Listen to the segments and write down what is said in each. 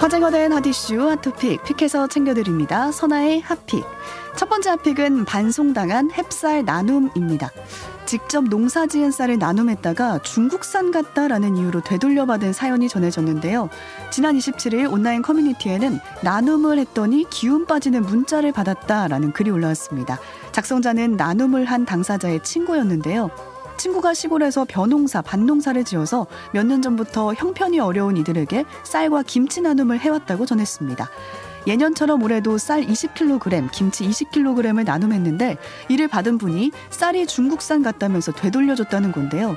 화제가 된 핫이슈 핫토픽 픽해서 챙겨드립니다. 선아의 핫픽. 첫 번째 핫픽은 반송당한 햅쌀 나눔입니다. 직접 농사 지은 쌀을 나눔했다가 중국산 같다라는 이유로 되돌려받은 사연이 전해졌는데요. 지난 27일 온라인 커뮤니티에는 나눔을 했더니 기운 빠지는 문자를 받았다라는 글이 올라왔습니다. 작성자는 나눔을 한 당사자의 친구였는데요. 친구가 시골에서 벼농사, 밭농사를 지어서 몇 년 전부터 형편이 어려운 이들에게 쌀과 김치 나눔을 해왔다고 전했습니다. 예년처럼 올해도 쌀 20kg, 김치 20kg을 나눔했는데 이를 받은 분이 쌀이 중국산 같다면서 되돌려줬다는 건데요.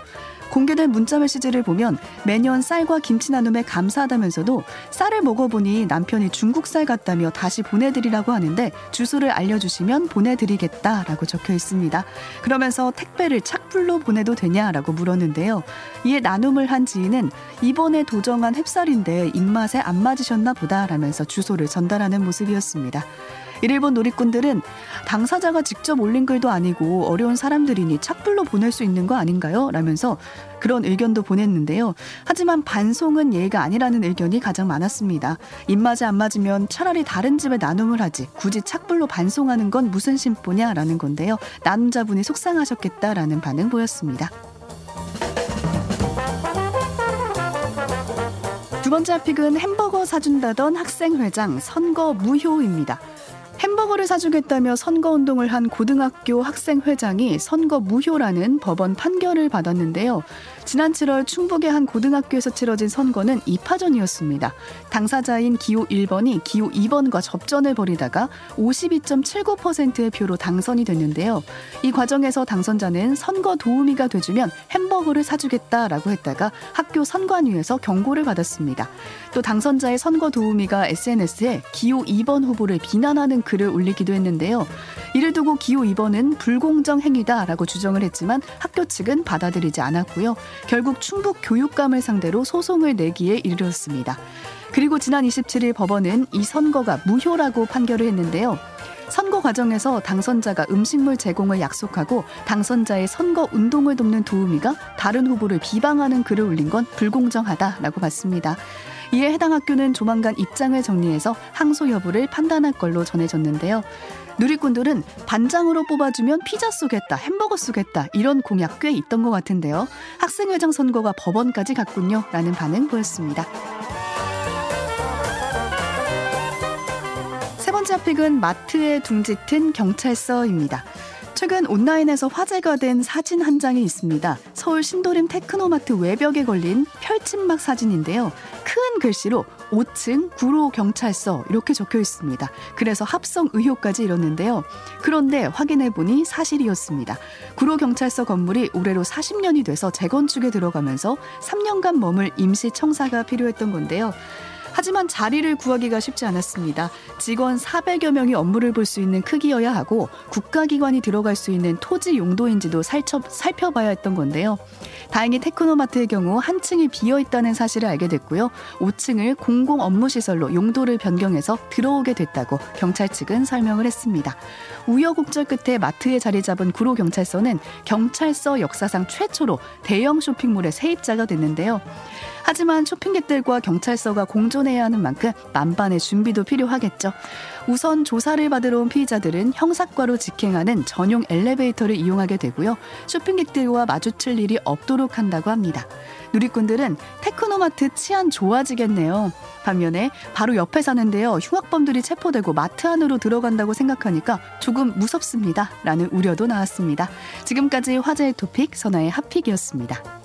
공개된 문자 메시지를 보면 매년 쌀과 김치 나눔에 감사하다면서도 쌀을 먹어보니 남편이 중국 쌀 같다며 다시 보내드리라고 하는데 주소를 알려주시면 보내드리겠다라고 적혀 있습니다. 그러면서 택배를 착불로 보내도 되냐라고 물었는데요. 이에 나눔을 한 지인은 이번에 도정한 햅쌀인데 입맛에 안 맞으셨나 보다라면서 주소를 전달하는 모습이었습니다. 일본 놀이꾼들은 당사자가 직접 올린 글도 아니고 어려운 사람들이니 착불로 보낼 수 있는 거 아닌가요? 라면서 그런 의견도 보냈는데요. 하지만 반송은 예의가 아니라는 의견이 가장 많았습니다. 입맛에 안 맞으면 차라리 다른 집에 나눔을 하지 굳이 착불로 반송하는 건 무슨 심보냐라는 건데요. 나눔자분이 속상하셨겠다라는 반응 보였습니다. 두 번째 픽은 햄버거 사준다던 학생회장 선거 무효입니다. 햄버거를 사주겠다며 선거운동을 한 고등학교 학생회장이 선거 무효라는 법원 판결을 받았는데요. 지난 7월 충북의 한 고등학교에서 치러진 선거는 2파전이었습니다. 당사자인 기호 1번이 기호 2번과 접전을 벌이다가 52.79%의 표로 당선이 됐는데요. 이 과정에서 당선자는 선거 도우미가 돼주면 햄버거를 사주겠다라고 했다가 학교 선관위에서 경고를 받았습니다. 또 당선자의 선거 도우미가 SNS에 기호 2번 후보를 비난하는 글을 올리기도 했는데요. 이를 두고 기호 2번은 불공정 행위다라고 주정을 했지만 학교 측은 받아들이지 않았고요. 결국 충북 교육감을 상대로 소송을 내기에 이르렀습니다. 그리고 지난 27일 법원은 이 선거가 무효라고 판결을 했는데요. 선거 과정에서 당선자가 음식물 제공을 약속하고 당선자의 선거 운동을 돕는 도우미가 다른 후보를 비방하는 글을 올린 건 불공정하다라고 봤습니다. 이에 해당 학교는 조만간 입장을 정리해서 항소 여부를 판단할 걸로 전해졌는데요. 누리꾼들은 반장으로 뽑아주면 피자 쏘겠다, 햄버거 쏘겠다 이런 공약 꽤 있던 것 같은데요. 학생회장 선거가 법원까지 갔군요. 라는 반응 보였습니다. 세 번째 픽은 마트에 둥짙은 경찰서입니다. 최근 온라인에서 화제가 된 사진 한 장이 있습니다. 서울 신도림 테크노마트 외벽에 걸린 펼침막 사진인데요. 큰 글씨로 5층 구로 경찰서 이렇게 적혀 있습니다. 그래서 합성 의혹까지 일었는데요. 그런데 확인해 보니 사실이었습니다. 구로 경찰서 건물이 올해로 40년이 돼서 재건축에 들어가면서 3년간 머물 임시 청사가 필요했던 건데요. 하지만 자리를 구하기가 쉽지 않았습니다. 직원 400여 명이 업무를 볼 수 있는 크기여야 하고 국가기관이 들어갈 수 있는 토지 용도인지도 살펴, 살펴봐야 했던 건데요. 다행히 테크노마트의 경우 한 층이 비어 있다는 사실을 알게 됐고요. 5층을 공공 업무시설로 용도를 변경해서 들어오게 됐다고 경찰 측은 설명을 했습니다. 우여곡절 끝에 마트에 자리 잡은 구로 경찰서는 경찰서 역사상 최초로 대형 쇼핑몰의 세입자가 됐는데요. 하지만 쇼핑객들과 경찰서가 공존해야 하는 만큼 만반의 준비도 필요하겠죠. 우선 조사를 받으러 온 피의자들은 형사과로 직행하는 전용 엘리베이터를 이용하게 되고요. 쇼핑객들과 마주칠 일이 없도록 한다고 합니다. 누리꾼들은 테크노마트 치안 좋아지겠네요. 반면에 바로 옆에 사는데요. 흉악범들이 체포되고 마트 안으로 들어간다고 생각하니까 조금 무섭습니다. 라는 우려도 나왔습니다. 지금까지 화제의 토픽 선아의 핫픽이었습니다.